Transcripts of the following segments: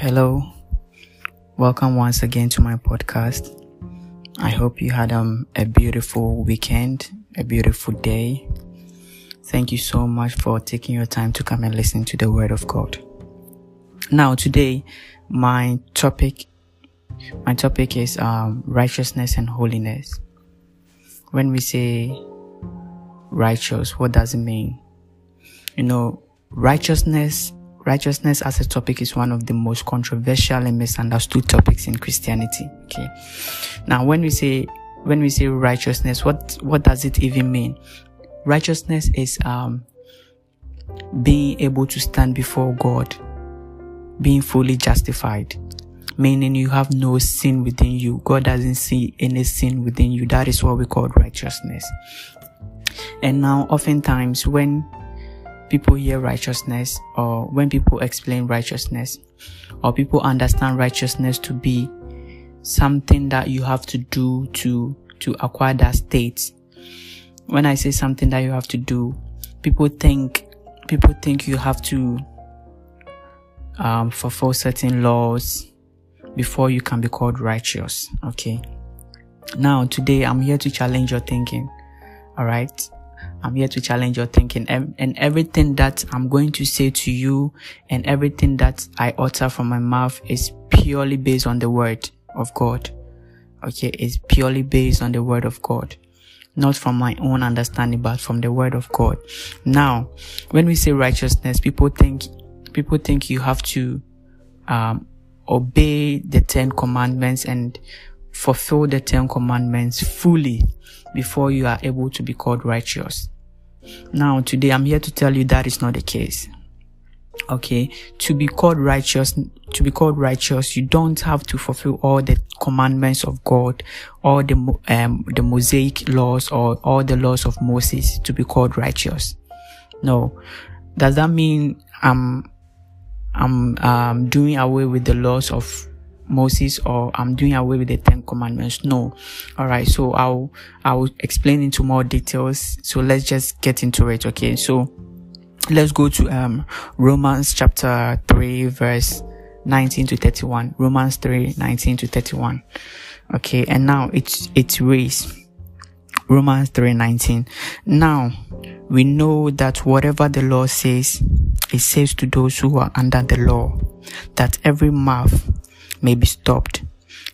Hello. Welcome once again to my podcast. I hope you had um, a beautiful weekend, a beautiful day. Thank you so much for taking your time to come and listen to the word of God. Now today, my topic, my topic is um, righteousness and holiness. When we say righteous, what does it mean? You know, righteousness righteousness as a topic is one of the most controversial and misunderstood topics in Christianity. Okay. Now, when we say, when we say righteousness, what, what does it even mean? Righteousness is, um, being able to stand before God, being fully justified, meaning you have no sin within you. God doesn't see any sin within you. That is what we call righteousness. And now, oftentimes, when people hear righteousness or when people explain righteousness or people understand righteousness to be something that you have to do to to acquire that state. When i say something that you have to do people think people think you have to um, fulfill certain laws before you can be called righteous okay? Now today i'm here to challenge your thinking all right I'm here to challenge your thinking and, and everything that I'm going to say to you and everything that I utter from my mouth is purely based on the word of God. Okay. It's purely based on the word of God. Not from my own understanding, but from the word of God. Now, when we say righteousness, people think, people think you have to, um, obey the Ten Commandments and fulfill the Ten Commandments fully before you are able to be called righteous. Now, today I'm here to tell you that is not the case. Okay. To be called righteous, to be called righteous, you don't have to fulfill all the commandments of God, all the, um, the Mosaic laws or all the laws of Moses to be called righteous. No. Does that mean I'm, I'm, um, doing away with the laws of Moses or I'm doing away with the Ten Commandments. No. All right. So I'll, I'll explain into more details. So let's just get into it. Okay. So let's go to, um, Romans chapter 3 verse 19 to 31. Romans 3, 19 to 31. Okay. And now it's, it's raised. Romans 3, 19. Now we know that whatever the law says, it says to those who are under the law that every mouth may be stopped,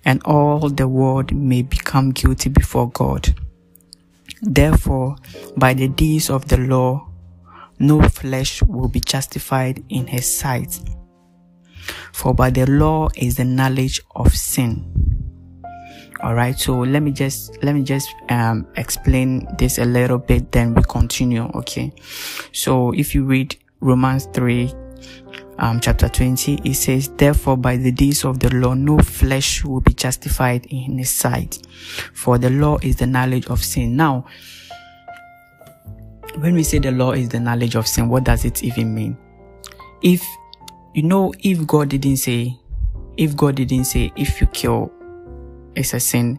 and all the world may become guilty before God. Therefore, by the deeds of the law, no flesh will be justified in his sight. For by the law is the knowledge of sin. Alright, so let me just, let me just, um, explain this a little bit, then we continue, okay? So if you read Romans 3, um, chapter 20, it says, Therefore, by the deeds of the law, no flesh will be justified in his sight, for the law is the knowledge of sin. Now, when we say the law is the knowledge of sin, what does it even mean? If, you know, if God didn't say, if God didn't say, if you kill, it's a sin,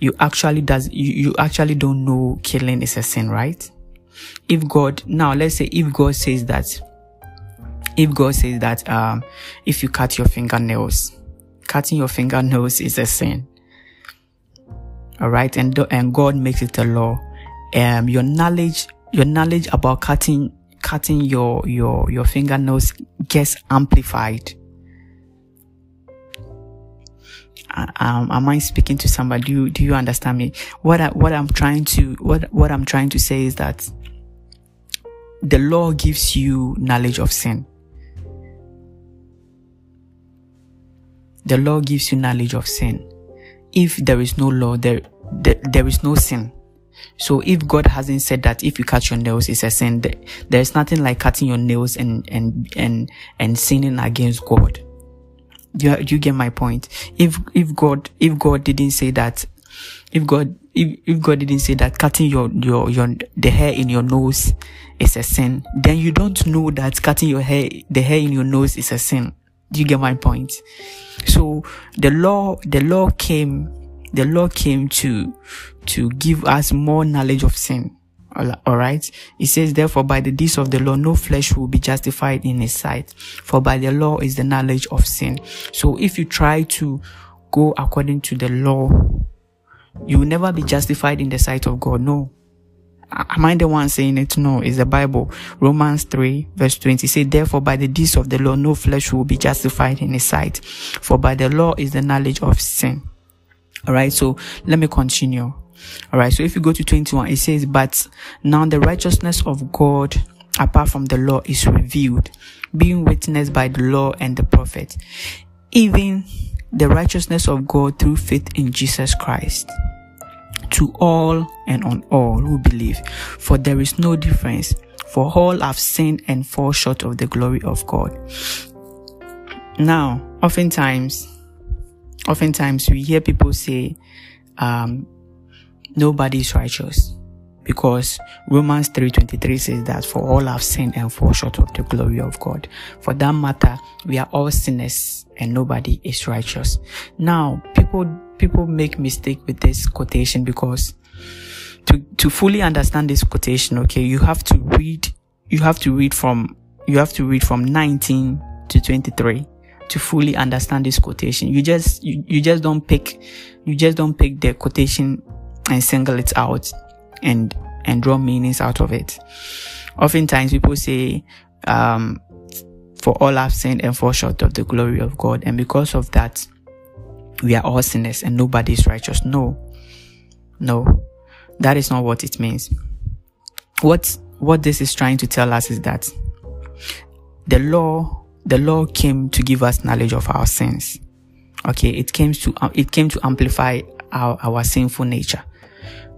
you actually does, you, you actually don't know killing is a sin, right? If God, now let's say if God says that if God says that um, if you cut your fingernails, cutting your fingernails is a sin. All right, and and God makes it a law. Um, your knowledge, your knowledge about cutting cutting your your your fingernails gets amplified. Um, am I speaking to somebody? Do you, do you understand me? What I, what I'm trying to what what I'm trying to say is that the law gives you knowledge of sin. The law gives you knowledge of sin. If there is no law, there, there, there is no sin. So if God hasn't said that if you cut your nails it's a sin, there is nothing like cutting your nails and, and, and, and sinning against God. You, do you get my point? If, if God, if God didn't say that, if God, if, if God didn't say that cutting your, your, your, the hair in your nose is a sin, then you don't know that cutting your hair, the hair in your nose is a sin. Do you get my point? So the law, the law came, the law came to, to give us more knowledge of sin. All right. It says, therefore, by the deeds of the law, no flesh will be justified in his sight. For by the law is the knowledge of sin. So if you try to go according to the law, you will never be justified in the sight of God. No. Am I the one saying it? No, it's the Bible. Romans 3 verse 20 say, therefore by the deeds of the law, no flesh will be justified in his sight. For by the law is the knowledge of sin. Alright, so let me continue. Alright, so if you go to 21, it says, but now the righteousness of God apart from the law is revealed, being witnessed by the law and the prophet, even the righteousness of God through faith in Jesus Christ to all and on all who believe, for there is no difference, for all have sinned and fall short of the glory of God. Now, oftentimes, oftentimes we hear people say, um, nobody is righteous because Romans 3:23 says that for all have sinned and fall short of the glory of God. For that matter, we are all sinners and nobody is righteous. Now, people people make mistake with this quotation because to to fully understand this quotation, okay, you have to read you have to read from you have to read from 19 to 23 to fully understand this quotation. You just you, you just don't pick you just don't pick the quotation and single it out and and draw meanings out of it. Oftentimes people say um for all have sinned and fall short of the glory of God and because of that we are all sinners and nobody is righteous. No. No. That is not what it means. What what this is trying to tell us is that the law the law came to give us knowledge of our sins. Okay, it came to it came to amplify our, our sinful nature.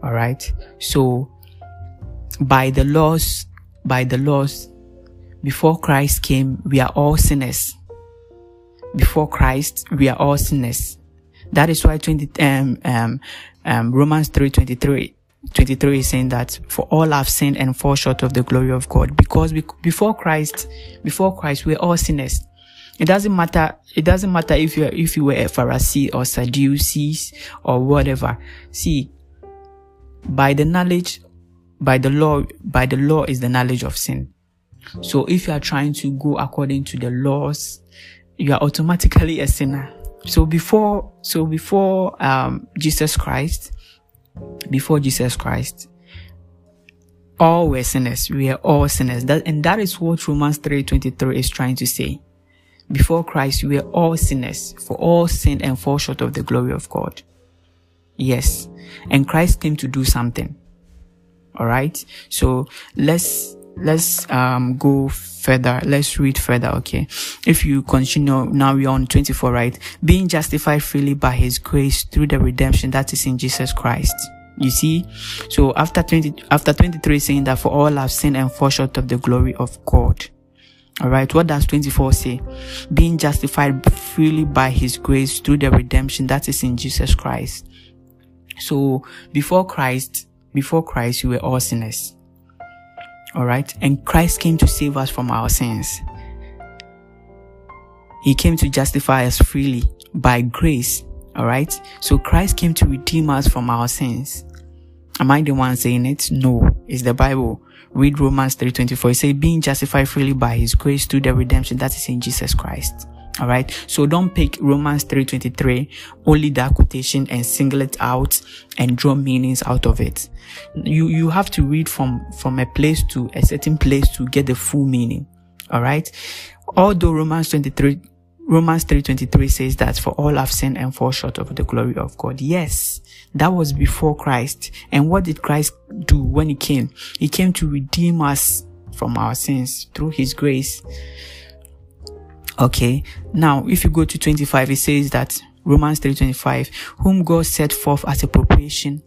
All right. So by the laws by the laws before Christ came, we are all sinners. Before Christ, we are all sinners. That is why 20, um, um, um, Romans 3, 23, 23 is saying that for all have sinned and fall short of the glory of God because we, before Christ, before Christ, we're all sinners. It doesn't matter. It doesn't matter if you if you were a Pharisee or Sadducees or whatever. See, by the knowledge, by the law, by the law is the knowledge of sin. So if you are trying to go according to the laws, you are automatically a sinner. So before, so before, um, Jesus Christ, before Jesus Christ, all were sinners. We are all sinners. That, and that is what Romans 3.23 is trying to say. Before Christ, we are all sinners, for all sin and fall short of the glory of God. Yes. And Christ came to do something. Alright? So let's let's um go further. Let's read further okay? If you continue now we're on 24 right? Being justified freely by his grace through the redemption that is in jesus christ. You see? So after 20 after 23 saying that for all have sinned and fall short of the glory of god. All right what does 24 say? Being justified freely by his grace through the redemption that is in jesus christ. So before christ before christ we were all sinners all right. And Christ came to save us from our sins. He came to justify us freely by grace. All right. So Christ came to redeem us from our sins. Am I the one saying it? No. It's the Bible. Read Romans 3.24. It says, being justified freely by his grace through the redemption that is in Jesus Christ. All right. So don't pick Romans 3:23, only that quotation and single it out and draw meanings out of it. You you have to read from from a place to a certain place to get the full meaning. All right. Although Romans 23 Romans 3:23 says that for all have sinned and fall short of the glory of God. Yes, that was before Christ. And what did Christ do when he came? He came to redeem us from our sins through his grace. Okay. Now, if you go to 25, it says that Romans 3:25, whom God set forth as a propitiation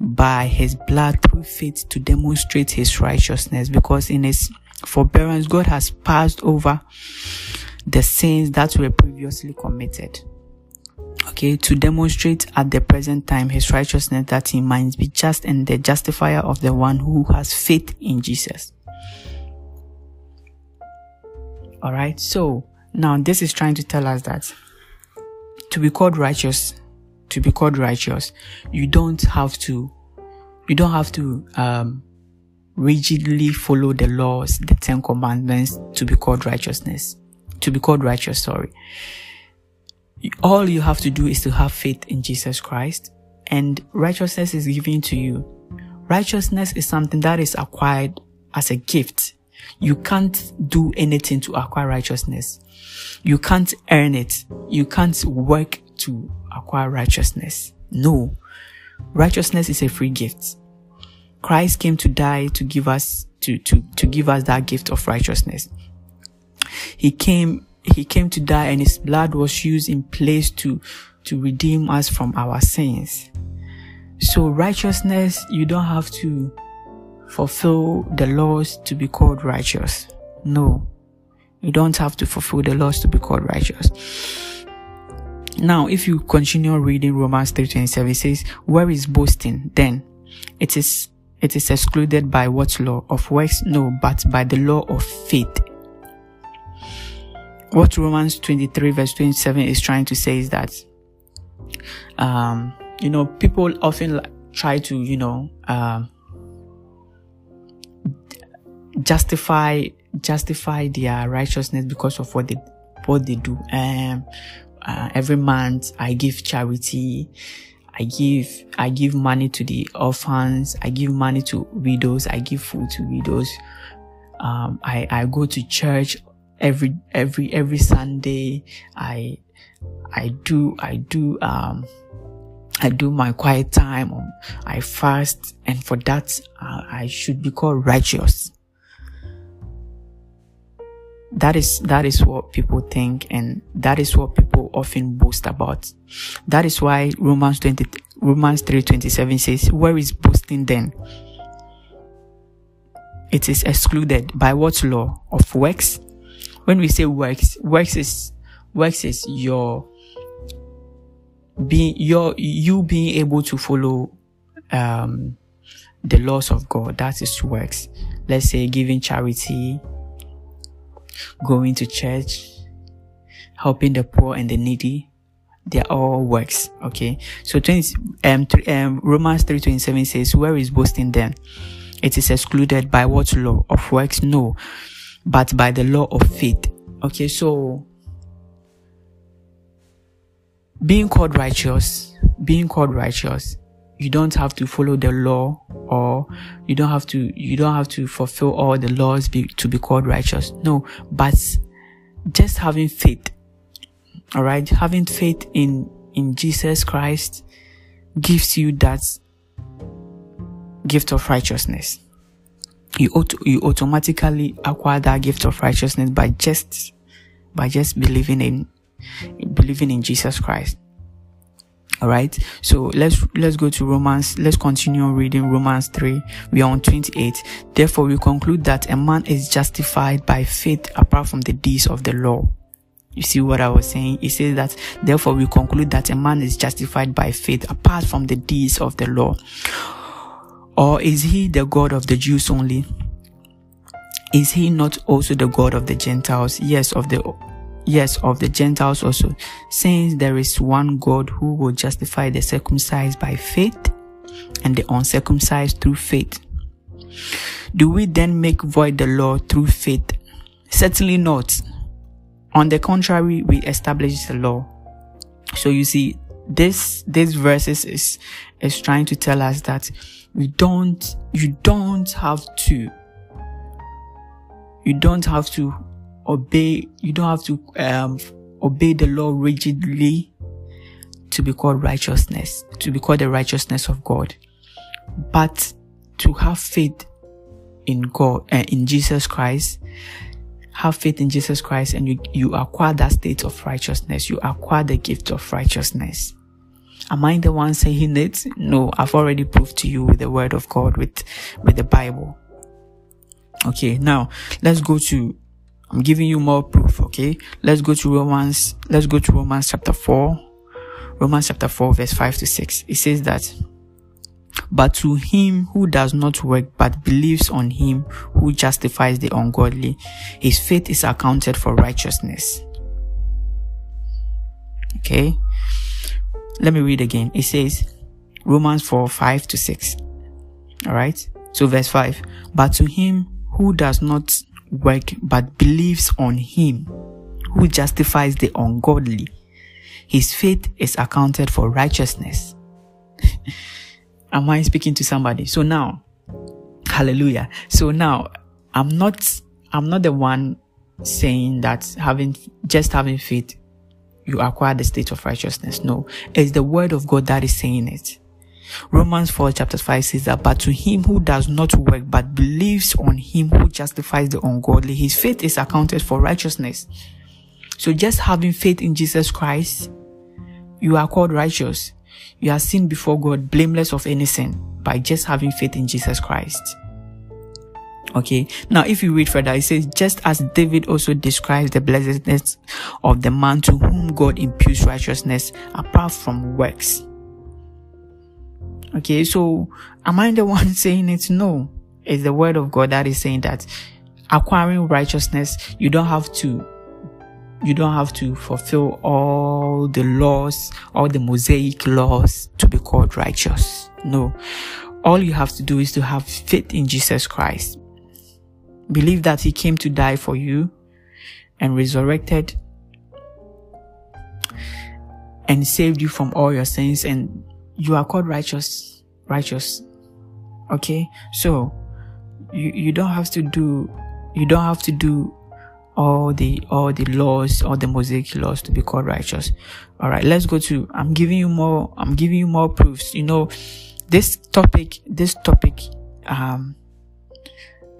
by his blood through faith to demonstrate his righteousness because in his forbearance God has passed over the sins that were previously committed. Okay, to demonstrate at the present time his righteousness that he might be just and the justifier of the one who has faith in Jesus. All right. So now this is trying to tell us that to be called righteous, to be called righteous, you don't have to, you don't have to, um, rigidly follow the laws, the Ten Commandments to be called righteousness, to be called righteous, sorry. All you have to do is to have faith in Jesus Christ and righteousness is given to you. Righteousness is something that is acquired as a gift. You can't do anything to acquire righteousness. You can't earn it. You can't work to acquire righteousness. No. Righteousness is a free gift. Christ came to die to give us, to, to, to give us that gift of righteousness. He came, he came to die and his blood was used in place to, to redeem us from our sins. So righteousness, you don't have to fulfill the laws to be called righteous. No. You don't have to fulfill the laws to be called righteous. Now, if you continue reading Romans 3:27, it says, "Where is boasting? Then it is it is excluded by what law of works? No, but by the law of faith." What Romans 23 verse 27 is trying to say is that, um, you know, people often try to, you know, um, justify justify their righteousness because of what they what they do. Um, uh, every month I give charity. I give, I give money to the orphans. I give money to widows. I give food to widows. Um, I, I go to church every, every, every Sunday. I, I do, I do, um, I do my quiet time. I fast. And for that, uh, I should be called righteous that is that is what people think and that is what people often boast about. That is why romans 20 romans 3:27 says where is boasting then? It is excluded by what law? Of works? When we say works works is works is your being your you being able to follow um the laws of god. That is works. Let's say giving charity going to church, helping the poor and the needy. They're all works. Okay. So 20, um, um, Romans 3.27 says, where is boasting then? It is excluded by what law of works? No, but by the law of faith. Okay. So being called righteous, being called righteous you don't have to follow the law or you don't have to you don't have to fulfill all the laws be, to be called righteous. No but just having faith all right having faith in in jesus christ gives you that gift of righteousness. You auto, you automatically acquire that gift of righteousness by just by just believing in believing in jesus christ all right. So let's, let's go to Romans. Let's continue reading Romans 3. We are on 28. Therefore, we conclude that a man is justified by faith apart from the deeds of the law. You see what I was saying? It says that, therefore, we conclude that a man is justified by faith apart from the deeds of the law. Or is he the God of the Jews only? Is he not also the God of the Gentiles? Yes, of the yes, of the Gentiles also, since there is one God who will justify the circumcised by faith and the uncircumcised through faith. Do we then make void the law through faith? Certainly not. On the contrary, we establish the law. So you see, this, this verses is, is trying to tell us that we don't, you don't have to, you don't have to obey, you don't have to um, obey the law rigidly to be called righteousness, to be called the righteousness of God, but to have faith in God, uh, in Jesus Christ, have faith in Jesus Christ and you, you acquire that state of righteousness. You acquire the gift of righteousness. Am I the one saying it? No, I've already proved to you with the word of God, with, with the Bible. Okay, now let's go to I'm giving you more proof, okay? Let's go to Romans, let's go to Romans chapter 4. Romans chapter 4 verse 5 to 6. It says that, but to him who does not work but believes on him who justifies the ungodly, his faith is accounted for righteousness. Okay? Let me read again. It says, Romans 4 5 to 6. Alright? So verse 5. But to him who does not work but believes on him who justifies the ungodly, his faith is accounted for righteousness. Am I speaking to somebody? So now, hallelujah. So now, I'm not, I'm not the one saying that having, just having faith, you acquire the state of righteousness. No, it's the word of God that is saying it. Romans 4 chapter 5 says that, but to him who does not work but believes on him who justifies the ungodly, his faith is accounted for righteousness. So just having faith in Jesus Christ, you are called righteous. You are seen before God blameless of any sin by just having faith in Jesus Christ. Okay. Now, if you read further, it says, just as David also describes the blessedness of the man to whom God imputes righteousness apart from works. Okay. So am I the one saying it? No. It's the word of God that is saying that acquiring righteousness, you don't have to you don't have to fulfill all the laws, all the Mosaic laws to be called righteous. No. All you have to do is to have faith in Jesus Christ. Believe that he came to die for you and resurrected and saved you from all your sins and you are called righteous, righteous. Okay. So you, you don't have to do, you don't have to do all the all the laws all the mosaic laws to be called righteous all right let's go to i'm giving you more i'm giving you more proofs you know this topic this topic um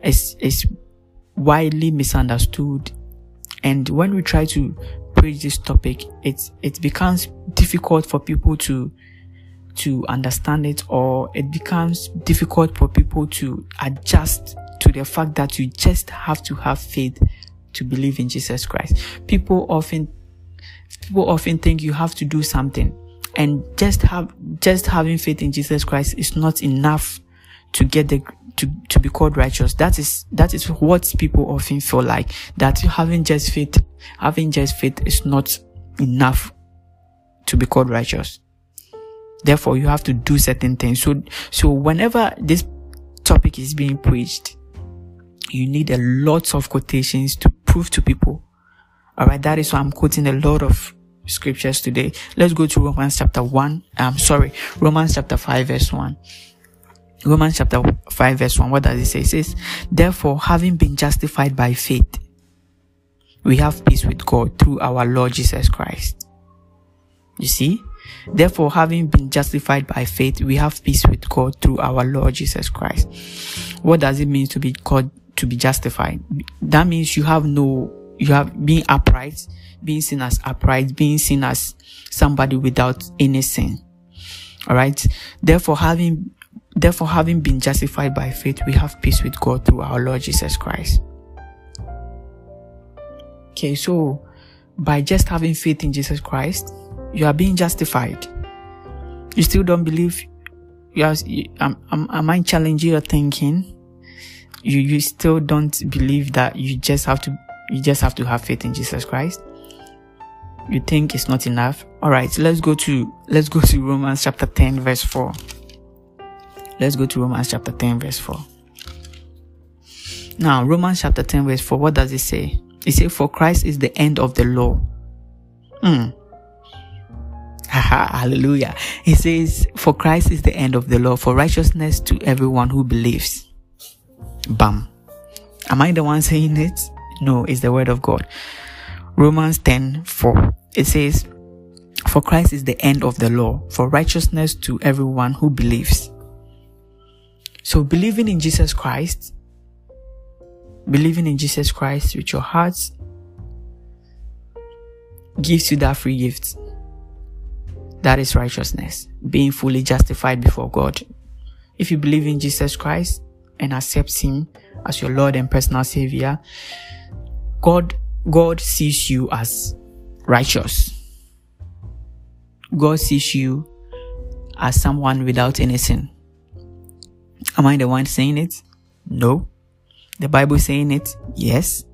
is is widely misunderstood and when we try to preach this topic it it becomes difficult for people to to understand it or it becomes difficult for people to adjust to the fact that you just have to have faith to believe in Jesus Christ. People often, people often think you have to do something and just have, just having faith in Jesus Christ is not enough to get the, to, to be called righteous. That is, that is what people often feel like, that having just faith, having just faith is not enough to be called righteous. Therefore, you have to do certain things. So, so whenever this topic is being preached, you need a lot of quotations to prove to people. All right. That is why I'm quoting a lot of scriptures today. Let's go to Romans chapter one. I'm sorry, Romans chapter five verse one. Romans chapter 5 verse 1. What does it say? It says, Therefore, having been justified by faith, we have peace with God through our Lord Jesus Christ. You see? Therefore, having been justified by faith, we have peace with God through our Lord Jesus Christ. What does it mean to be called to be justified. That means you have no, you have been upright, being seen as upright, being seen as somebody without any sin. All right. Therefore, having, therefore, having been justified by faith, we have peace with God through our Lord Jesus Christ. Okay. So by just having faith in Jesus Christ, you are being justified. You still don't believe you are, am, am, am I challenging your thinking? you, you still don't believe that you just have to, you just have to have faith in Jesus Christ. You think it's not enough. All right. Let's go to, let's go to Romans chapter 10 verse 4. Let's go to Romans chapter 10 verse 4. Now, Romans chapter 10 verse 4, what does it say? It says, for Christ is the end of the law. Hmm. Hallelujah. He says, for Christ is the end of the law, for righteousness to everyone who believes. Bam. Am I the one saying it? No, it's the word of God. Romans 10 4. It says, For Christ is the end of the law, for righteousness to everyone who believes. So believing in Jesus Christ, believing in Jesus Christ with your heart gives you that free gift. That is righteousness, being fully justified before God. If you believe in Jesus Christ, and accept him as your Lord and personal savior, God, God sees you as righteous. God sees you as someone without any sin. Am I the one saying it? No. The Bible saying it? Yes.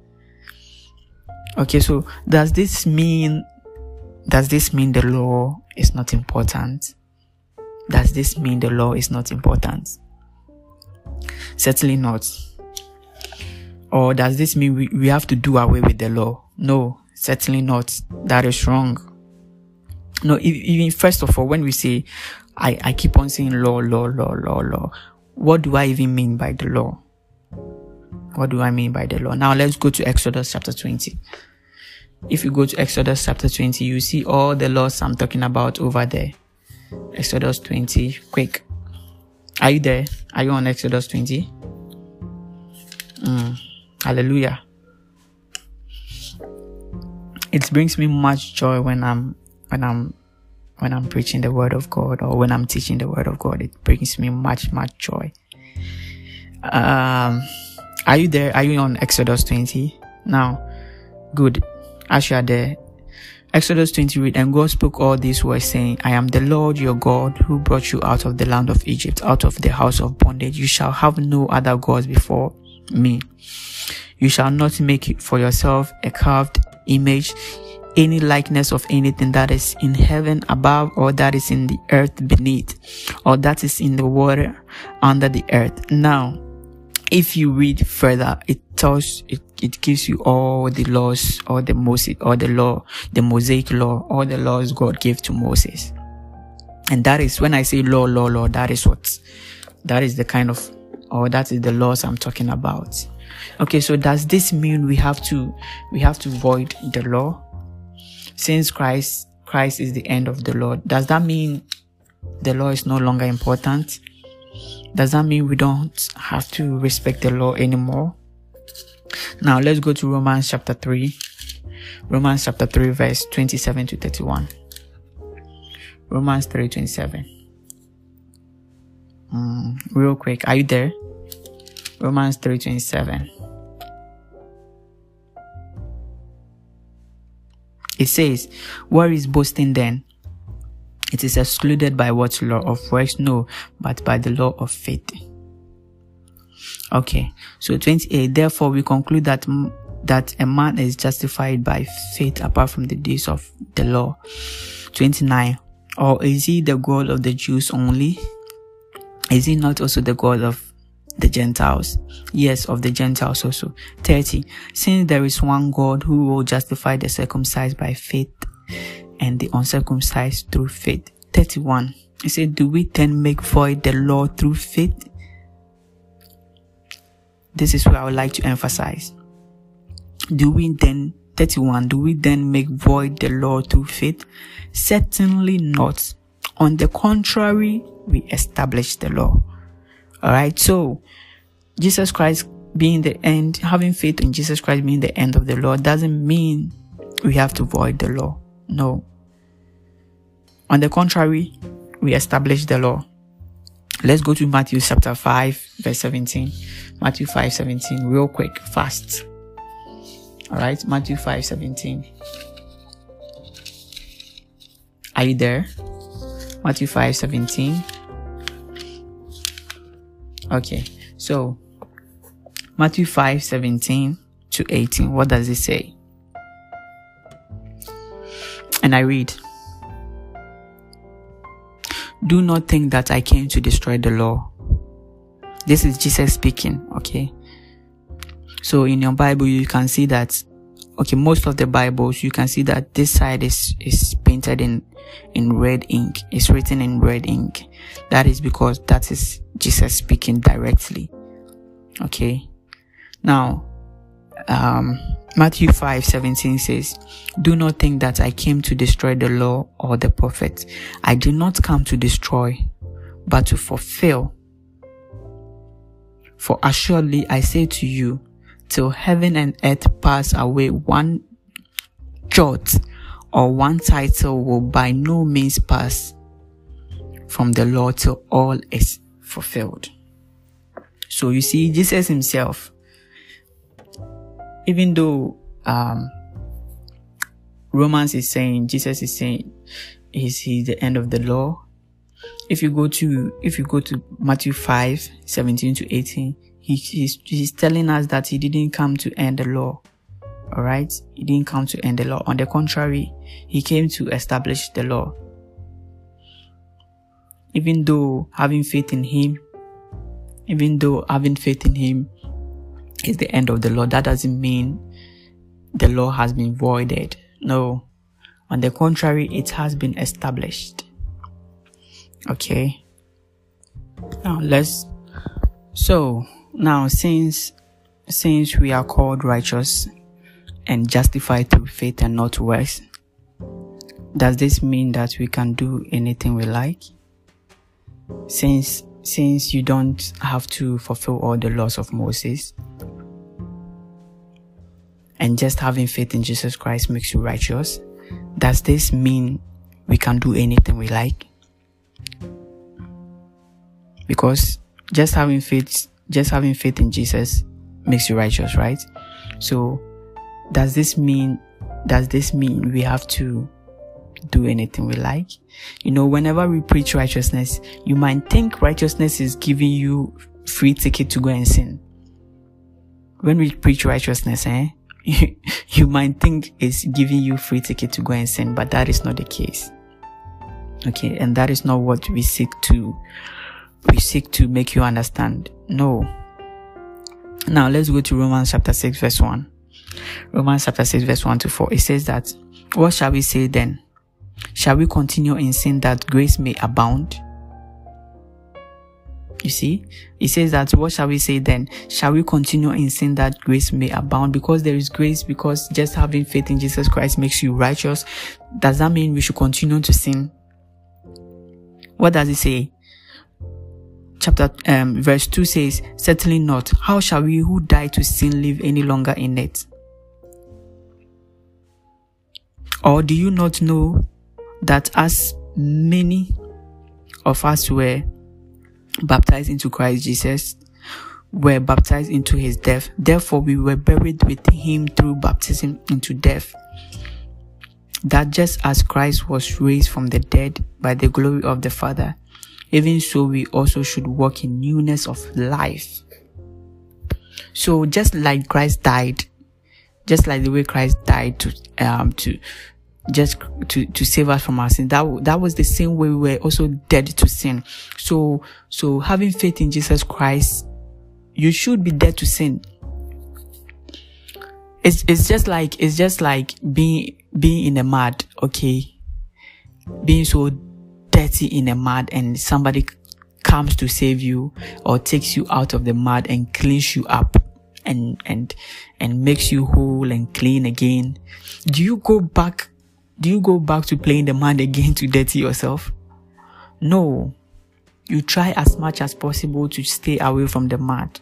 Okay, so does this mean, does this mean the law is not important? Does this mean the law is not important? Certainly not. Or does this mean we, we have to do away with the law? No, certainly not. That is wrong. No, even first of all, when we say, I, I keep on saying law, law, law, law, law, what do I even mean by the law? What do I mean by the law? Now let's go to Exodus chapter 20. If you go to Exodus chapter 20, you see all the laws I'm talking about over there. Exodus 20, quick. Are you there? Are you on Exodus 20? Mm, hallelujah. It brings me much joy when I'm when I'm when I'm preaching the word of God or when I'm teaching the word of God. It brings me much much joy. Um, are you there? Are you on Exodus 20 now? Good. As you are there, Exodus 20 read, And God spoke all these words, saying, I am the Lord your God who brought you out of the land of Egypt, out of the house of bondage. You shall have no other gods before me. You shall not make for yourself a carved image, any likeness of anything that is in heaven above, or that is in the earth beneath, or that is in the water under the earth. Now, if you read further, it tells, it, it gives you all the laws, all the Moses, all the law, the Mosaic law, all the laws God gave to Moses. And that is when I say law, law, law, that is what, that is the kind of, or that is the laws I'm talking about. Okay, so does this mean we have to, we have to void the law? Since Christ, Christ is the end of the law, does that mean the law is no longer important? Does that mean we don't have to respect the law anymore? Now let's go to Romans chapter 3. Romans chapter 3 verse 27 to 31. Romans 3 27. Mm, real quick, are you there? Romans 3 27. It says, Where is boasting then? It is excluded by what law of works? No, but by the law of faith. Okay, so 28. Therefore, we conclude that that a man is justified by faith apart from the deeds of the law. 29. Or is he the God of the Jews only? Is he not also the God of the Gentiles? Yes, of the Gentiles also. 30. Since there is one God who will justify the circumcised by faith and the uncircumcised through faith. 31. He said, Do we then make void the law through faith? This is what I would like to emphasize. Do we then, 31, do we then make void the law through faith? Certainly not. On the contrary, we establish the law. Alright, so Jesus Christ being the end, having faith in Jesus Christ being the end of the law doesn't mean we have to void the law. No. On the contrary, we establish the law. Let's go to Matthew chapter 5, verse 17. Matthew 5, 17, real quick, fast. Alright, Matthew 5, 17. Are you there? Matthew 5, 17. Okay, so Matthew 5, 17 to 18. What does it say? And I read, do not think that I came to destroy the law. This is Jesus speaking, okay? So in your Bible, you can see that, okay, most of the Bibles, you can see that this side is, is painted in, in red ink. It's written in red ink. That is because that is Jesus speaking directly. Okay. Now, um, Matthew 5 17 says, Do not think that I came to destroy the law or the prophets. I did not come to destroy, but to fulfill. For assuredly I say to you, till heaven and earth pass away, one jot or one tittle will by no means pass from the law till all is fulfilled. So you see, Jesus himself even though um, Romans is saying, Jesus is saying, is he the end of the law? If you go to, if you go to Matthew 5, 17 to 18, he, he's, he's telling us that he didn't come to end the law. Alright? He didn't come to end the law. On the contrary, he came to establish the law. Even though having faith in him even though having faith in him is the end of the law, that doesn't mean the law has been voided. No. On the contrary, it has been established. Okay. Now let's, so now since, since we are called righteous and justified through faith and not works, does this mean that we can do anything we like? Since, since you don't have to fulfill all the laws of Moses, and just having faith in Jesus Christ makes you righteous, does this mean we can do anything we like? Because just having faith, just having faith in Jesus makes you righteous, right? So does this mean, does this mean we have to do anything we like? You know, whenever we preach righteousness, you might think righteousness is giving you free ticket to go and sin. When we preach righteousness, eh? you, you might think it's giving you free ticket to go and sin, but that is not the case. Okay. And that is not what we seek to, we seek to make you understand. No. Now let's go to Romans chapter 6 verse 1. Romans chapter 6 verse 1 to 4. It says that, what shall we say then? Shall we continue in sin that grace may abound? You see, he says that what shall we say then? Shall we continue in sin that grace may abound? Because there is grace, because just having faith in Jesus Christ makes you righteous. Does that mean we should continue to sin? What does it say? Chapter, um, verse 2 says, Certainly not. How shall we who die to sin live any longer in it? Or do you not know that as many of us were baptized into Christ Jesus were baptized into his death. Therefore, we were buried with him through baptism into death. That just as Christ was raised from the dead by the glory of the Father, even so we also should walk in newness of life. So just like Christ died, just like the way Christ died to, um, to, just to, to save us from our sin. That, that was the same way we were also dead to sin. So, so having faith in Jesus Christ, you should be dead to sin. It's, it's just like, it's just like being, being in the mud, okay? Being so dirty in the mud and somebody comes to save you or takes you out of the mud and cleans you up and, and, and makes you whole and clean again. Do you go back do you go back to playing the mud again to dirty yourself? No. You try as much as possible to stay away from the mud.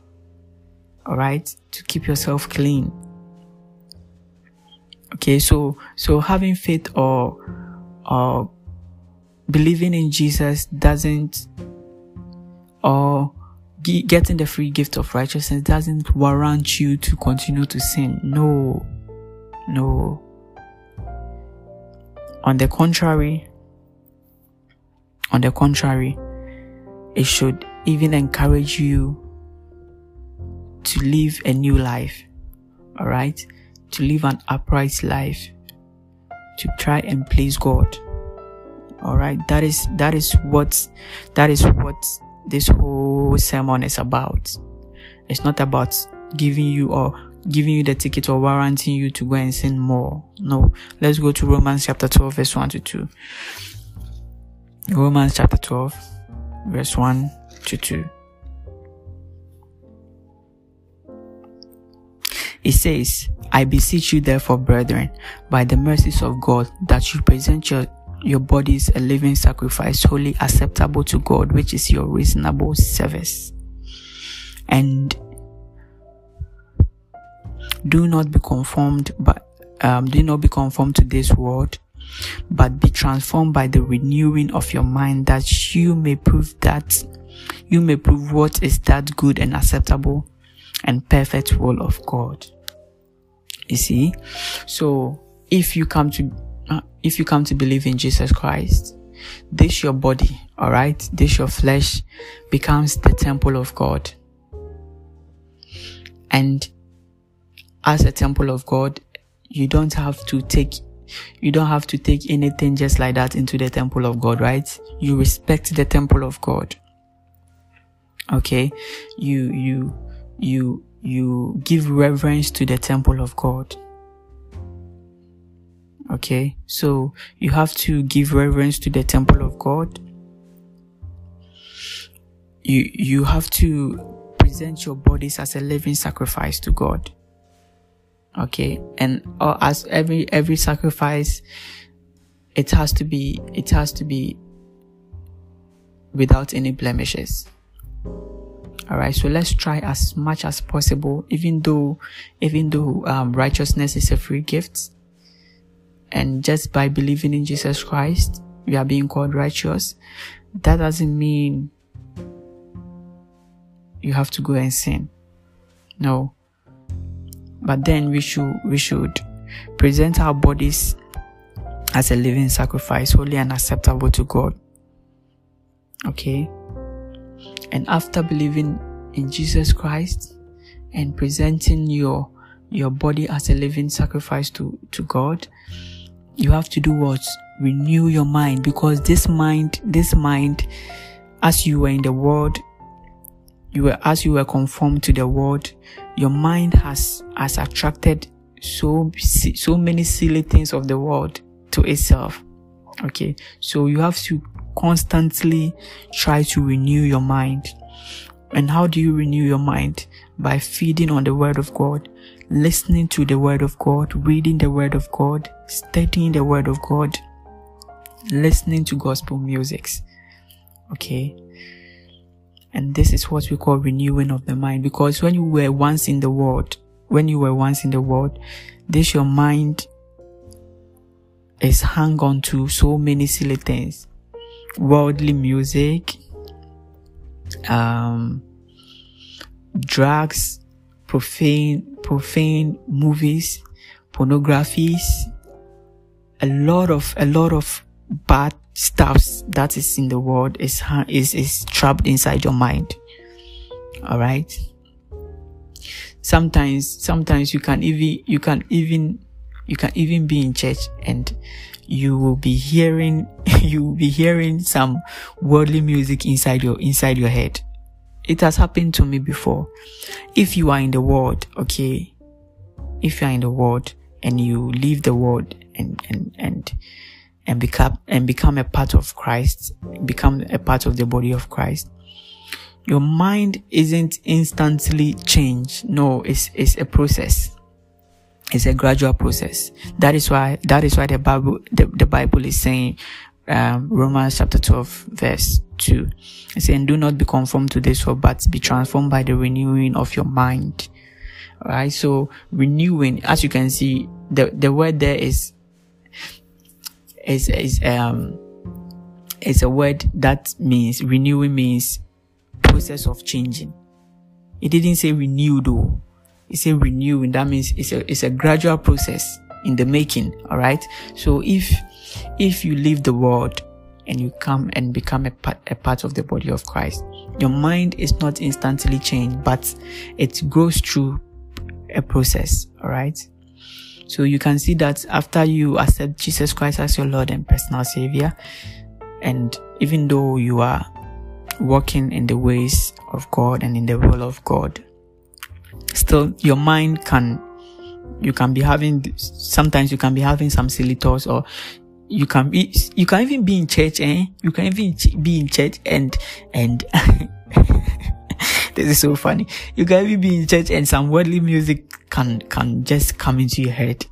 Alright? To keep yourself clean. Okay, so, so having faith or, or believing in Jesus doesn't, or getting the free gift of righteousness doesn't warrant you to continue to sin. No. No. On the contrary, on the contrary, it should even encourage you to live a new life. Alright? To live an upright life. To try and please God. Alright? That is, that is what, that is what this whole sermon is about. It's not about giving you or giving you the ticket or warranting you to go and sin more. No. Let's go to Romans chapter 12 verse 1 to 2. Romans chapter 12 verse 1 to 2. It says, I beseech you therefore, brethren, by the mercies of God, that you present your, your bodies a living sacrifice, wholly acceptable to God, which is your reasonable service. And do not be conformed but um, do not be conformed to this world but be transformed by the renewing of your mind that you may prove that you may prove what is that good and acceptable and perfect will of God. You see? So if you come to uh, if you come to believe in Jesus Christ, this your body, all right? This your flesh becomes the temple of God. And as a temple of God, you don't have to take you don't have to take anything just like that into the temple of God, right? You respect the temple of God. Okay. You, you, you, you give reverence to the temple of God. Okay. So you have to give reverence to the temple of God. You, you have to present your bodies as a living sacrifice to God. Okay. And uh, as every, every sacrifice, it has to be, it has to be without any blemishes. All right. So let's try as much as possible, even though, even though, um, righteousness is a free gift. And just by believing in Jesus Christ, we are being called righteous. That doesn't mean you have to go and sin. No. But then we should, we should present our bodies as a living sacrifice, holy and acceptable to God. Okay. And after believing in Jesus Christ and presenting your, your body as a living sacrifice to, to God, you have to do what? Renew your mind because this mind, this mind, as you were in the world, you were, as you were conformed to the world, your mind has, has attracted so, so many silly things of the world to itself. Okay. So you have to constantly try to renew your mind. And how do you renew your mind? By feeding on the word of God, listening to the word of God, reading the word of God, studying the word of God, listening to gospel musics. Okay. And this is what we call renewing of the mind because when you were once in the world, when you were once in the world, this your mind is hung on to so many silly things worldly music, um, drugs, profane, profane movies, pornographies, a lot of, a lot of bad stuffs that is in the world is, is, is trapped inside your mind. All right. Sometimes, sometimes you can even, you can even, you can even be in church and you will be hearing, you will be hearing some worldly music inside your, inside your head. It has happened to me before. If you are in the world, okay, if you are in the world and you leave the world and, and, and, and become, and become a part of Christ, become a part of the body of Christ, your mind isn't instantly changed. No, it's, it's a process. It's a gradual process. That is why, that is why the Bible, the, the Bible is saying, um, Romans chapter 12 verse 2. It's saying, do not be conformed to this world, but be transformed by the renewing of your mind. Alright. So renewing, as you can see, the, the word there is, is, is, um, is a word that means renewing means process of changing. It didn't say renewed though. It's a renewing. That means it's a, it's a gradual process in the making. All right. So if, if you leave the world and you come and become a part, a part of the body of Christ, your mind is not instantly changed, but it goes through a process. All right. So you can see that after you accept Jesus Christ as your Lord and personal Savior, and even though you are walking in the ways of God and in the will of God, still your mind can you can be having sometimes you can be having some silly thoughts or you can be you can even be in church eh? You can even be in church and and this is so funny. You can even be in church and some worldly music can can just come into your head.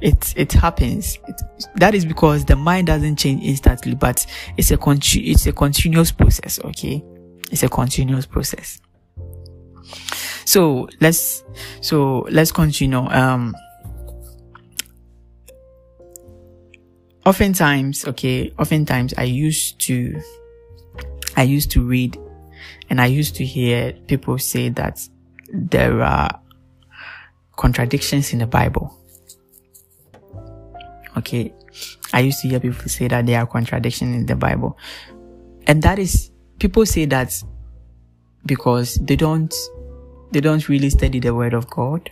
It it happens. It, that is because the mind doesn't change instantly but it's a con- it's a continuous process okay? It's a continuous process. So let's so let's continue. Um oftentimes, okay, oftentimes I used to I used to read and I used to hear people say that there are contradictions in the Bible. Okay. I used to hear people say that there are contradictions in the Bible. And that is, people say that because they don't they don't really study the word of God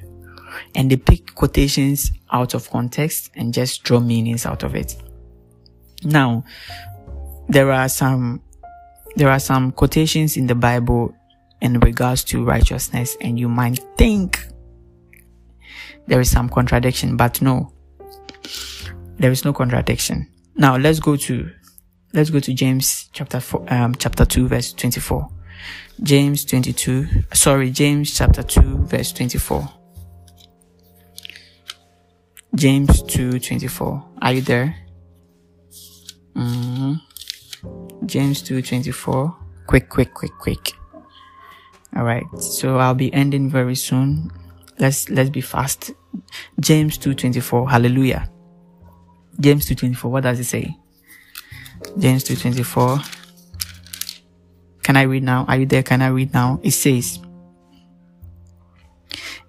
and they pick quotations out of context and just draw meanings out of it. Now, there are some, there are some quotations in the Bible in regards to righteousness and you might think there is some contradiction, but no, there is no contradiction. Now let's go to, let's go to James chapter four, um, chapter 2 verse 24. James 22, sorry, James chapter 2 verse 24. James 2:24. Are you there? Mm-hmm. James 2:24. Quick, quick, quick, quick. All right. So I'll be ending very soon. Let's let's be fast. James 2:24. Hallelujah. James 2:24. What does it say? James 2:24. Can I read now? Are you there? Can I read now? It says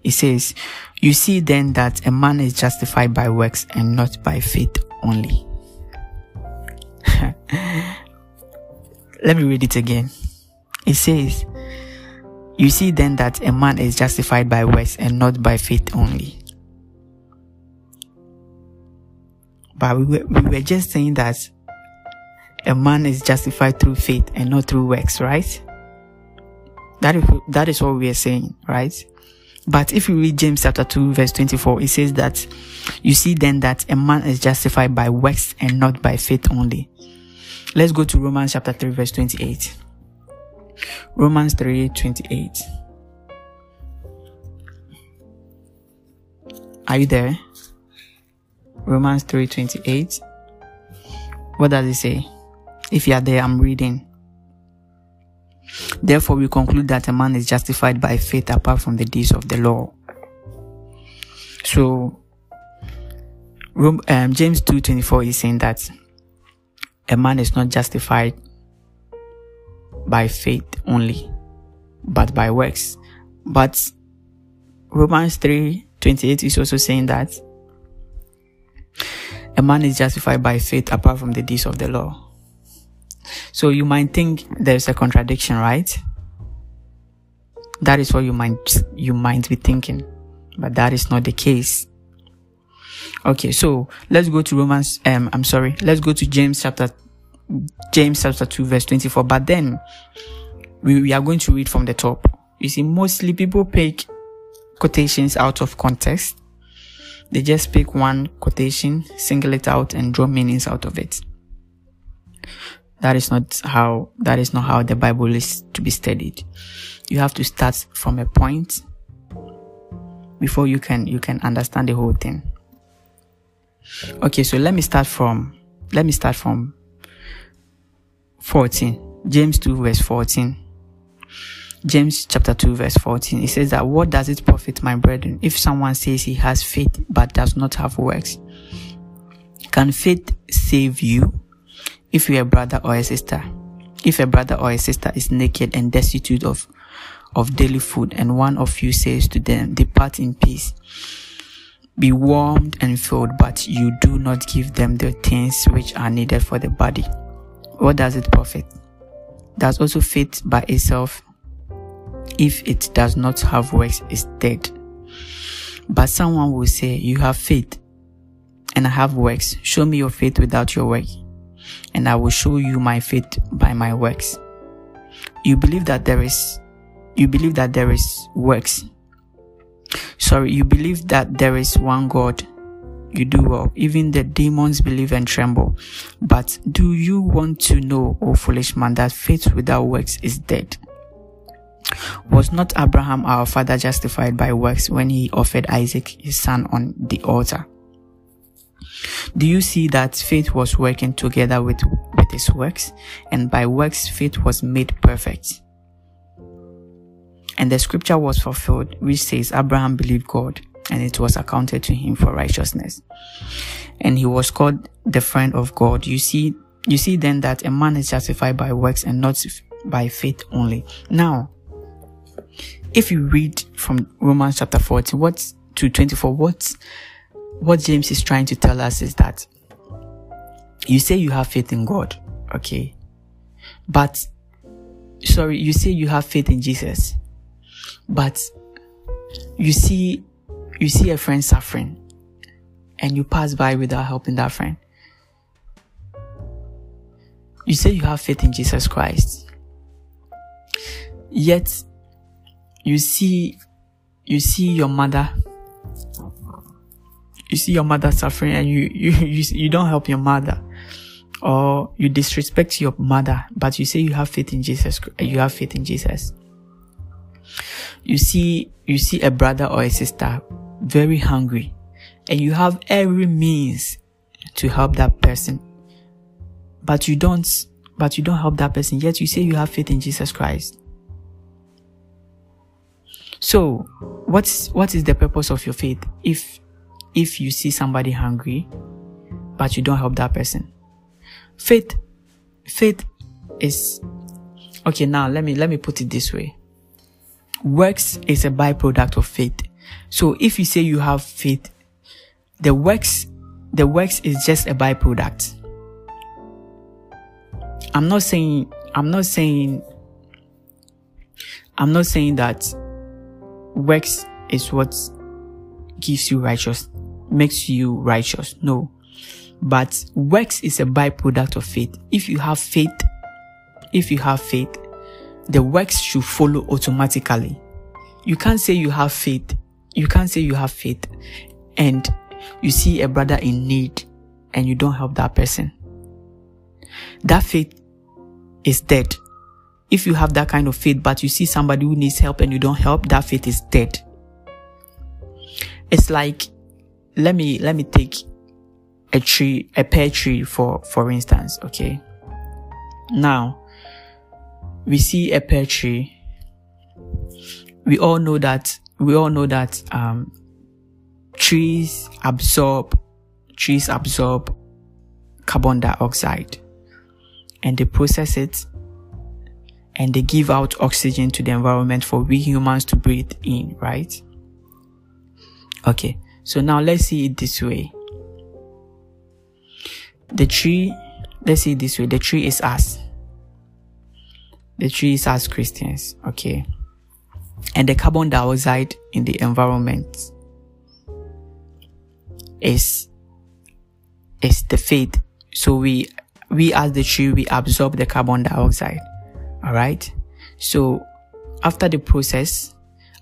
It says, "You see then that a man is justified by works and not by faith only." Let me read it again. It says, You see then that a man is justified by works and not by faith only. But we were, we were just saying that a man is justified through faith and not through works, right? That is, that is what we are saying, right? But if you read James chapter 2 verse 24, it says that you see then that a man is justified by works and not by faith only. Let's go to Romans chapter 3 verse 28. Romans 3 28. Are you there? Romans 3 28. What does it say? If you are there, I'm reading. Therefore, we conclude that a man is justified by faith apart from the deeds of the law. So, um, James 2:24 is saying that a man is not justified by faith only, but by works. But Romans 3:28 is also saying that a man is justified by faith apart from the deeds of the law. So you might think there's a contradiction, right? That is what you might you might be thinking, but that is not the case. Okay, so let's go to Romans. Um, I'm sorry. Let's go to James chapter James chapter two verse twenty four. But then we, we are going to read from the top. You see, mostly people pick quotations out of context. They just pick one quotation, single it out, and draw meanings out of it. That is not how that is not how the Bible is to be studied. You have to start from a point before you can you can understand the whole thing. Okay, so let me start from let me start from 14. James 2 verse 14. James chapter 2 verse 14. It says that what does it profit my brethren if someone says he has faith but does not have works? Can faith save you? If you're a brother or a sister, if a brother or a sister is naked and destitute of, of daily food and one of you says to them, depart in peace, be warmed and filled, but you do not give them the things which are needed for the body. What does it profit? Does also faith by itself, if it does not have works, is dead. But someone will say, you have faith and I have works. Show me your faith without your work and I will show you my faith by my works. You believe that there is, you believe that there is works. Sorry, you believe that there is one God. You do well. Even the demons believe and tremble. But do you want to know, O foolish man, that faith without works is dead? Was not Abraham our father justified by works when he offered Isaac his son on the altar? Do you see that faith was working together with, with his works? And by works, faith was made perfect. And the scripture was fulfilled, which says, Abraham believed God, and it was accounted to him for righteousness. And he was called the friend of God. You see, you see then that a man is justified by works and not by faith only. Now, if you read from Romans chapter 14, what to 24, what what James is trying to tell us is that you say you have faith in God, okay? But, sorry, you say you have faith in Jesus, but you see, you see a friend suffering and you pass by without helping that friend. You say you have faith in Jesus Christ, yet you see, you see your mother, you see your mother suffering and you, you, you, you don't help your mother or you disrespect your mother, but you say you have faith in Jesus, you have faith in Jesus. You see, you see a brother or a sister very hungry and you have every means to help that person, but you don't, but you don't help that person, yet you say you have faith in Jesus Christ. So, what's, what is the purpose of your faith if, if you see somebody hungry, but you don't help that person? Faith, faith is, okay, now let me, let me put it this way. Works is a byproduct of faith. So if you say you have faith, the works, the works is just a byproduct. I'm not saying, I'm not saying, I'm not saying that works is what gives you righteous, makes you righteous. No. But works is a byproduct of faith. If you have faith, if you have faith, the works should follow automatically. You can't say you have faith. You can't say you have faith and you see a brother in need and you don't help that person. That faith is dead. If you have that kind of faith, but you see somebody who needs help and you don't help, that faith is dead. It's like, let me, let me take a tree, a pear tree for, for instance, okay? Now, we see a pear tree. We all know that, we all know that, um, trees absorb, trees absorb carbon dioxide and they process it and they give out oxygen to the environment for we humans to breathe in, right? Okay. So now let's see it this way the tree, let's say this way, the tree is us. The tree is us Christians, okay? And the carbon dioxide in the environment is, is the faith. So we, we as the tree, we absorb the carbon dioxide. Alright? So after the process,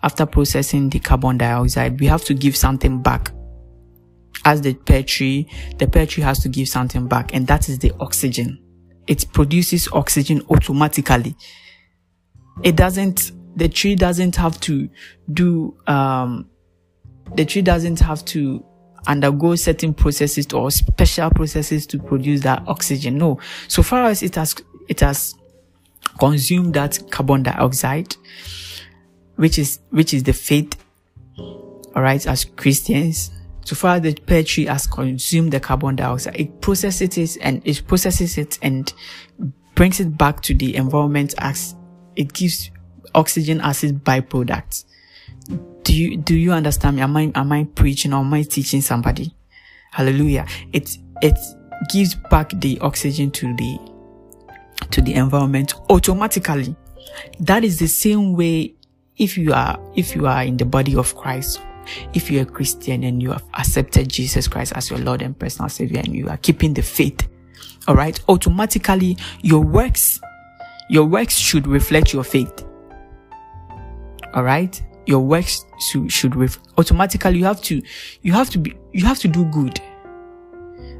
after processing the carbon dioxide, we have to give something back as the pear tree, the pear tree has to give something back, and that is the oxygen. It produces oxygen automatically. It doesn't, the tree doesn't have to do, um, the tree doesn't have to undergo certain processes or special processes to produce that oxygen. No. So far as it has, it has consumed that carbon dioxide, which is, which is the faith, alright, as Christians, so far the pear tree has consumed the carbon dioxide. It processes it and it processes it and brings it back to the environment as it gives oxygen as its byproduct. Do you, do you understand me? Am I, am I preaching or am I teaching somebody? Hallelujah. It, it gives back the oxygen to the, to the environment automatically. That is the same way if you are, if you are in the body of Christ if you're a Christian and you have accepted Jesus Christ as your Lord and personal Savior and you are keeping the faith, all right, automatically your works, your works should reflect your faith. All right, your works should, should ref- automatically you have to, you have to be, you have to do good.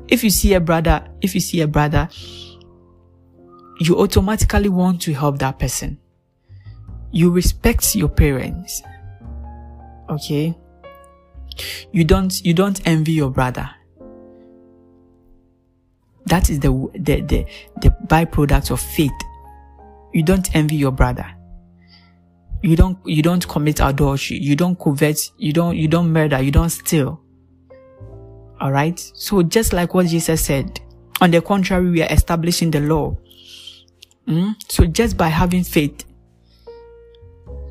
If you see a brother, if you see a brother, you automatically want to help that person. You respect your parents. Okay. You don't, you don't envy your brother. That is the, the, the, the byproduct of faith. You don't envy your brother. You don't, you don't commit adultery. You don't covet. You don't, you don't murder. You don't steal. Alright? So just like what Jesus said, on the contrary, we are establishing the law. Mm? So just by having faith,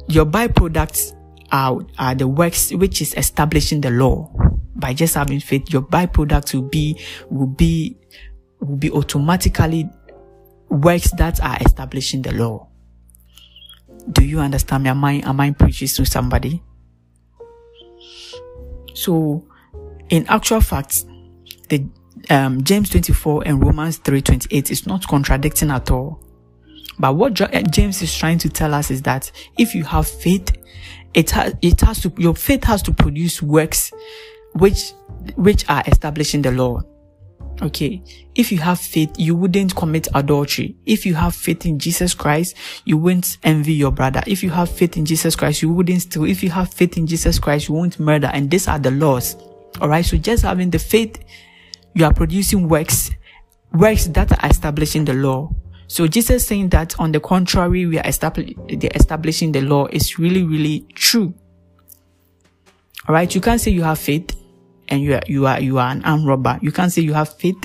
your byproducts are, are the works which is establishing the law. By just having faith, your byproducts will be, will be, will be automatically works that are establishing the law. Do you understand me? Am I, am I preaching to somebody? So, in actual fact, the um, James 24 and Romans 3:28 is not contradicting at all. But what uh, James is trying to tell us is that if you have faith, it has, it has to, your faith has to produce works which, which are establishing the law. Okay. If you have faith, you wouldn't commit adultery. If you have faith in Jesus Christ, you won't envy your brother. If you have faith in Jesus Christ, you wouldn't steal. If you have faith in Jesus Christ, you won't murder. And these are the laws. All right. So just having the faith, you are producing works, works that are establishing the law. So Jesus saying that on the contrary, we are establishing the law is really, really true. All right. You can't say you have faith and you are, you are, you are an armed robber. You can't say you have faith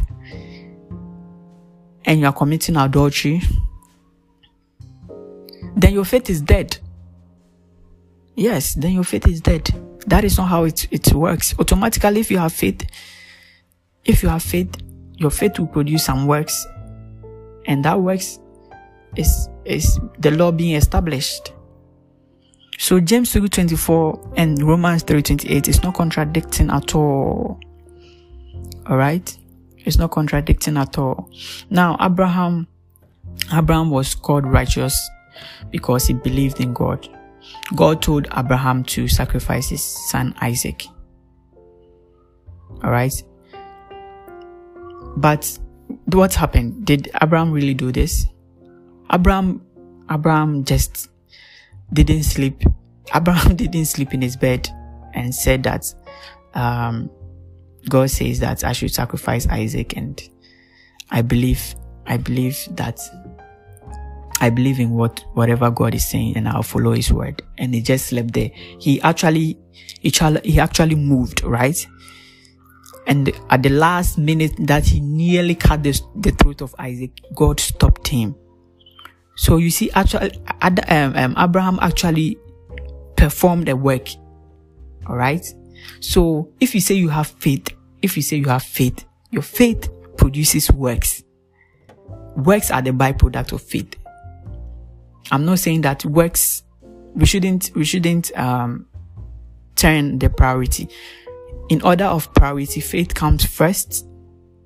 and you are committing adultery. Then your faith is dead. Yes, then your faith is dead. That is not how it, it works. Automatically, if you have faith, if you have faith, your faith will produce some works. And that works is, is the law being established. So James 3:24 and Romans 3:28 is not contradicting at all. All right? It's not contradicting at all. Now, Abraham Abraham was called righteous because he believed in God. God told Abraham to sacrifice his son Isaac. All right? But what happened? Did Abraham really do this? Abraham Abraham just didn't sleep. Abraham didn't sleep in his bed and said that um, God says that I should sacrifice Isaac, and I believe, I believe that I believe in what whatever God is saying, and I'll follow His word. And he just slept there. He actually, he, he actually moved, right? And at the last minute that he nearly cut the, the throat of Isaac, God stopped him so you see, actually, um, um, Abraham actually performed the work. All right. So if you say you have faith, if you say you have faith, your faith produces works. Works are the byproduct of faith. I'm not saying that works, we shouldn't, we shouldn't, um, turn the priority. In order of priority, faith comes first.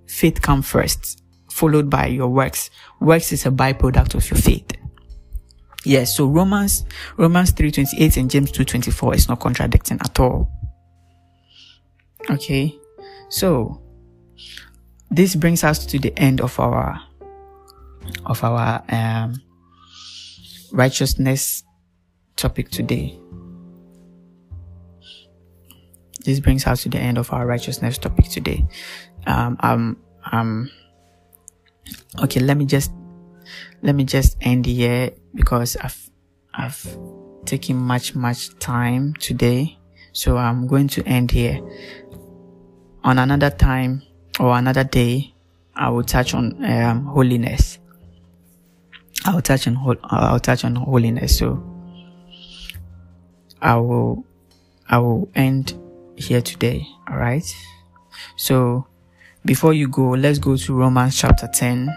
Faith comes first followed by your works. Works is a byproduct of your faith. Yes, so Romans, Romans 3.28 and James 2.24 is not contradicting at all. Okay. So, this brings us to the end of our, of our, um, righteousness topic today. This brings us to the end of our righteousness topic today. Um, um, um, okay let me just let me just end here because i've i've taken much much time today. So i'm going to end here. On another time or another day i will touch on um, holiness. I'll touch on i'll touch on holiness. So i will i will end here today all right so before you go, let's go to Romans chapter 10.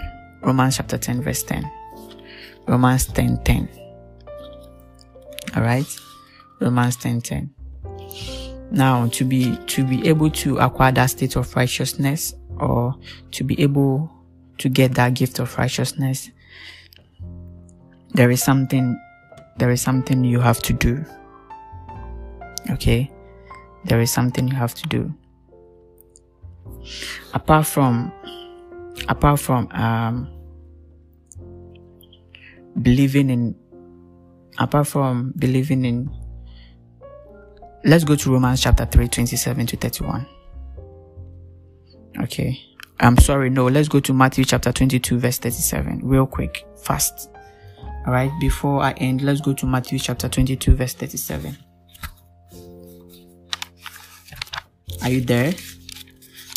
Romans chapter 10, verse 10. Romans 10 10. Alright? Romans 10 10. Now, to be, to be able to acquire that state of righteousness or to be able to get that gift of righteousness, there is something, there is something you have to do. Okay? There is something you have to do. Apart from apart from um, believing in apart from believing in let's go to romans chapter 3 27 to 31 okay. I'm sorry no let's go to matthew chapter 22 verse 37 real quick fast. All right before i end let's go to matthew chapter 22 verse 37 are you there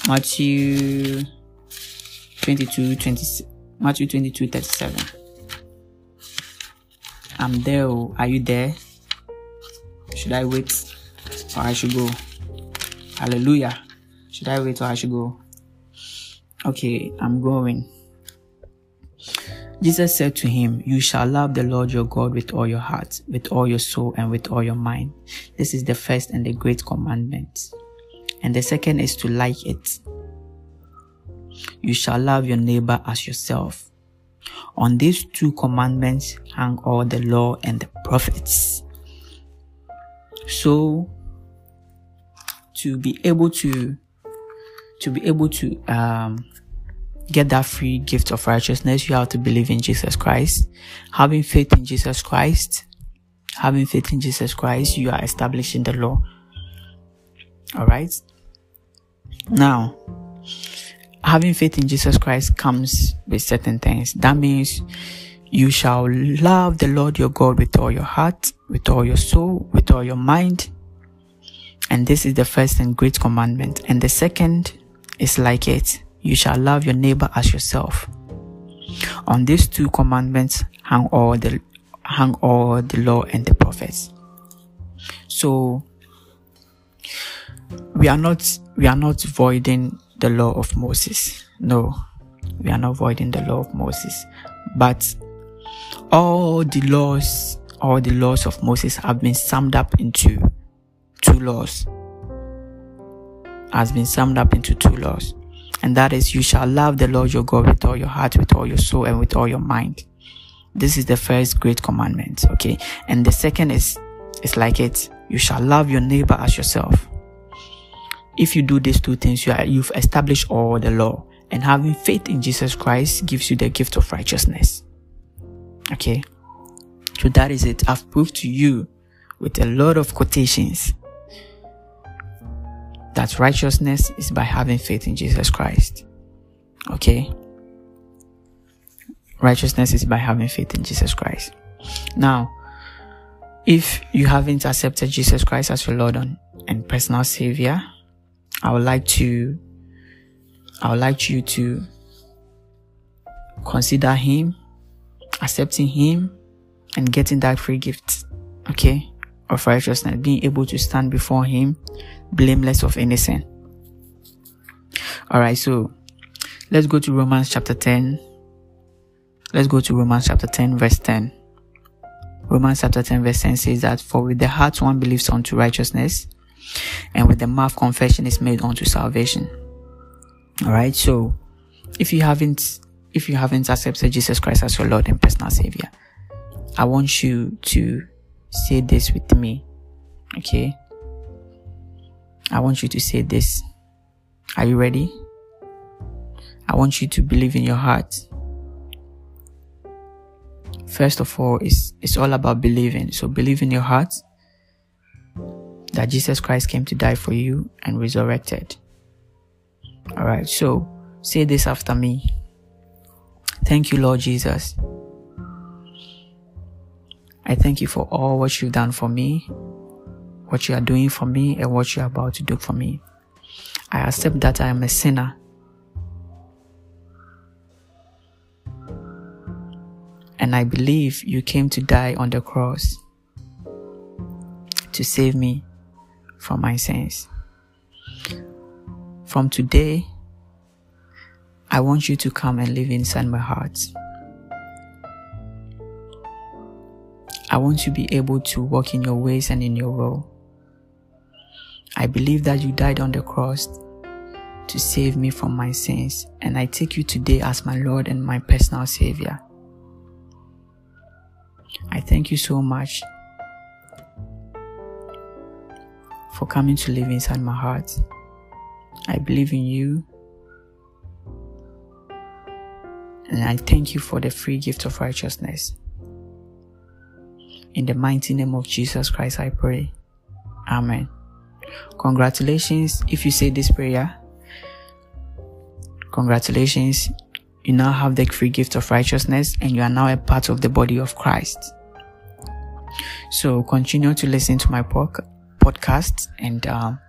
Matthew 22, 20, Matthew 22, 37. I'm there. Oh. Are you there? Should I wait or I should go? Hallelujah. Should I wait or I should go? Okay, I'm going. Jesus said to him, You shall love the Lord your God with all your heart, with all your soul, and with all your mind. This is the first and the great commandment and the second is to like it. You shall love your neighbor as yourself. On these two commandments hang all the law and the prophets. So, to be able to, to be able to, um, get that free gift of righteousness, you have to believe in Jesus Christ. Having faith in Jesus Christ, having faith in Jesus Christ, you are establishing the law. Alright? Now, having faith in Jesus Christ comes with certain things. That means you shall love the Lord your God with all your heart, with all your soul, with all your mind. And this is the first and great commandment. And the second is like it. You shall love your neighbor as yourself. On these two commandments hang all the, hang all the law and the prophets. So, we are not, we are not voiding the law of Moses. No, we are not voiding the law of Moses. But all the laws, all the laws of Moses have been summed up into two laws. Has been summed up into two laws. And that is, you shall love the Lord your God with all your heart, with all your soul, and with all your mind. This is the first great commandment. Okay. And the second is, is like it. You shall love your neighbor as yourself. If you do these two things, you are, you've established all the law. And having faith in Jesus Christ gives you the gift of righteousness. Okay. So that is it. I've proved to you with a lot of quotations that righteousness is by having faith in Jesus Christ. Okay. Righteousness is by having faith in Jesus Christ. Now, if you haven't accepted Jesus Christ as your Lord and personal Savior, I would like to, I would like you to consider Him, accepting Him, and getting that free gift, okay, of righteousness, being able to stand before Him, blameless of any sin. Alright, so let's go to Romans chapter 10. Let's go to Romans chapter 10, verse 10. Romans chapter 10, verse 10 says that, For with the heart one believes unto righteousness, and with the mouth confession is made unto salvation. Alright, so if you haven't if you haven't accepted Jesus Christ as your Lord and personal Savior, I want you to say this with me. Okay? I want you to say this. Are you ready? I want you to believe in your heart. First of all, it's, it's all about believing. So believe in your heart that Jesus Christ came to die for you and resurrected. Alright, so say this after me. Thank you, Lord Jesus. I thank you for all what you've done for me, what you are doing for me, and what you are about to do for me. I accept that I am a sinner. And I believe you came to die on the cross to save me from my sins. From today, I want you to come and live inside my heart. I want to be able to walk in your ways and in your will. I believe that you died on the cross to save me from my sins, and I take you today as my Lord and my personal Savior. I thank you so much for coming to live inside my heart. I believe in you. And I thank you for the free gift of righteousness. In the mighty name of Jesus Christ, I pray. Amen. Congratulations if you say this prayer. Congratulations. You now have the free gift of righteousness and you are now a part of the body of Christ. So continue to listen to my podcast podcast and um,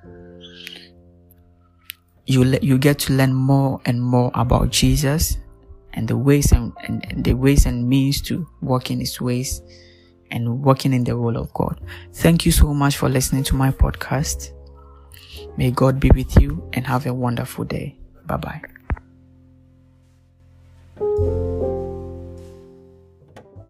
you le- you get to learn more and more about Jesus and the ways and, and, and the ways and means to walk in his ways and working in the will of God. Thank you so much for listening to my podcast. May God be with you and have a wonderful day. Bye bye.